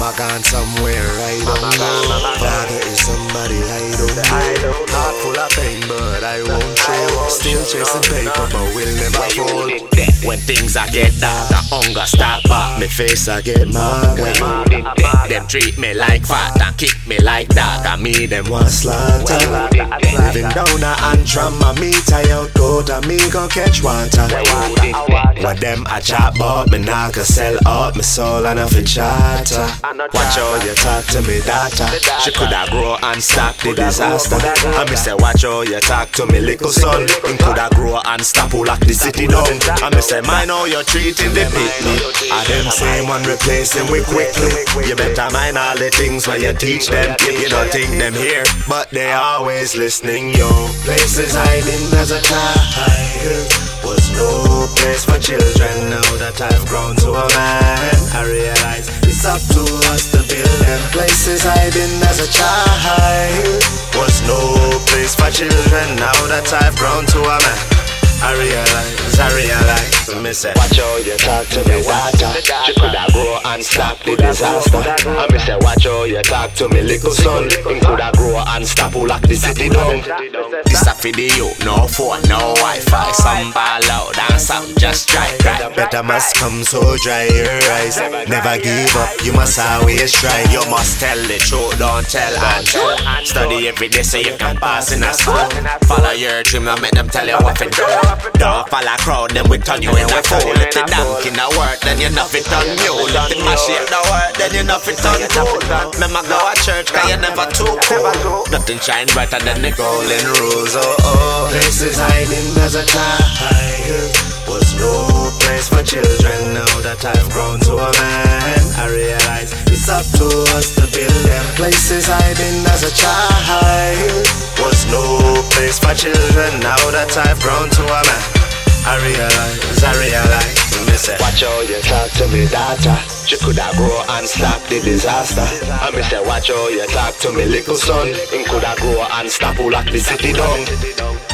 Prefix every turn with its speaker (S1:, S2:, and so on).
S1: Mama gone somewhere I don't know. Father is somebody I don't know. Heart full of pain, but I won't show. Still chasing paper, but we'll never fall.
S2: When things I get dark, the hunger start back.
S1: Me face I get maga.
S2: Them treat me like fat and kick me like that. And me them
S1: One slaughter. Living down a Antrim, I meet I out goat, and me go catch water. When them a chat about me, nah go sell out my soul and a charter. Watch how you talk to me, daughter. She coulda grow and stop the disaster. I me say, watch how you talk to me, little son. Him coulda grow and stop who lock the city down. I me say, mind how you're treating the picnic. I them same one replacing we quickly. You better mind all the things when you teach them. You don't think them here, but they always listening. Yo, places hiding as a child was no place for children. Now that I've grown to a man, I realize it's up to us to build them. Places hiding as a child was no place for children. Now that I've grown to a man. I realize, I realize, so me say Watch how you talk to me, daughter She coulda grow and stop the disaster I me say watch how you talk to me, little son Him coulda grow and stop who lock the city down
S2: This a video, no phone, no Wi-Fi. Some ball out and some just try cry.
S1: Better must come so dry your eyes Never give up, you must always try
S2: You must tell the truth, don't tell untrue. Study every day so you can pass in a school. Follow your dream, now make them tell you what to do. Don't follow crowd, then we turn you in a fool. If the in the work, then you know it on you. If the up the work, then you know it on cool. Remember go to church, cause you never too cool. Nothing shine brighter than the golden rules. Oh, oh.
S1: Places hiding as a child was no place for children. Now that I've grown to a man, I realize it's up to us to build them. Places hiding as a child was no place for children. Now that I've grown to a man, I realize, I realize. Say, watch how you talk to me, daughter. She coulda grow and stop the disaster. I me say, watch how you talk to me, little son. Him coulda grow and stop who lock the city down.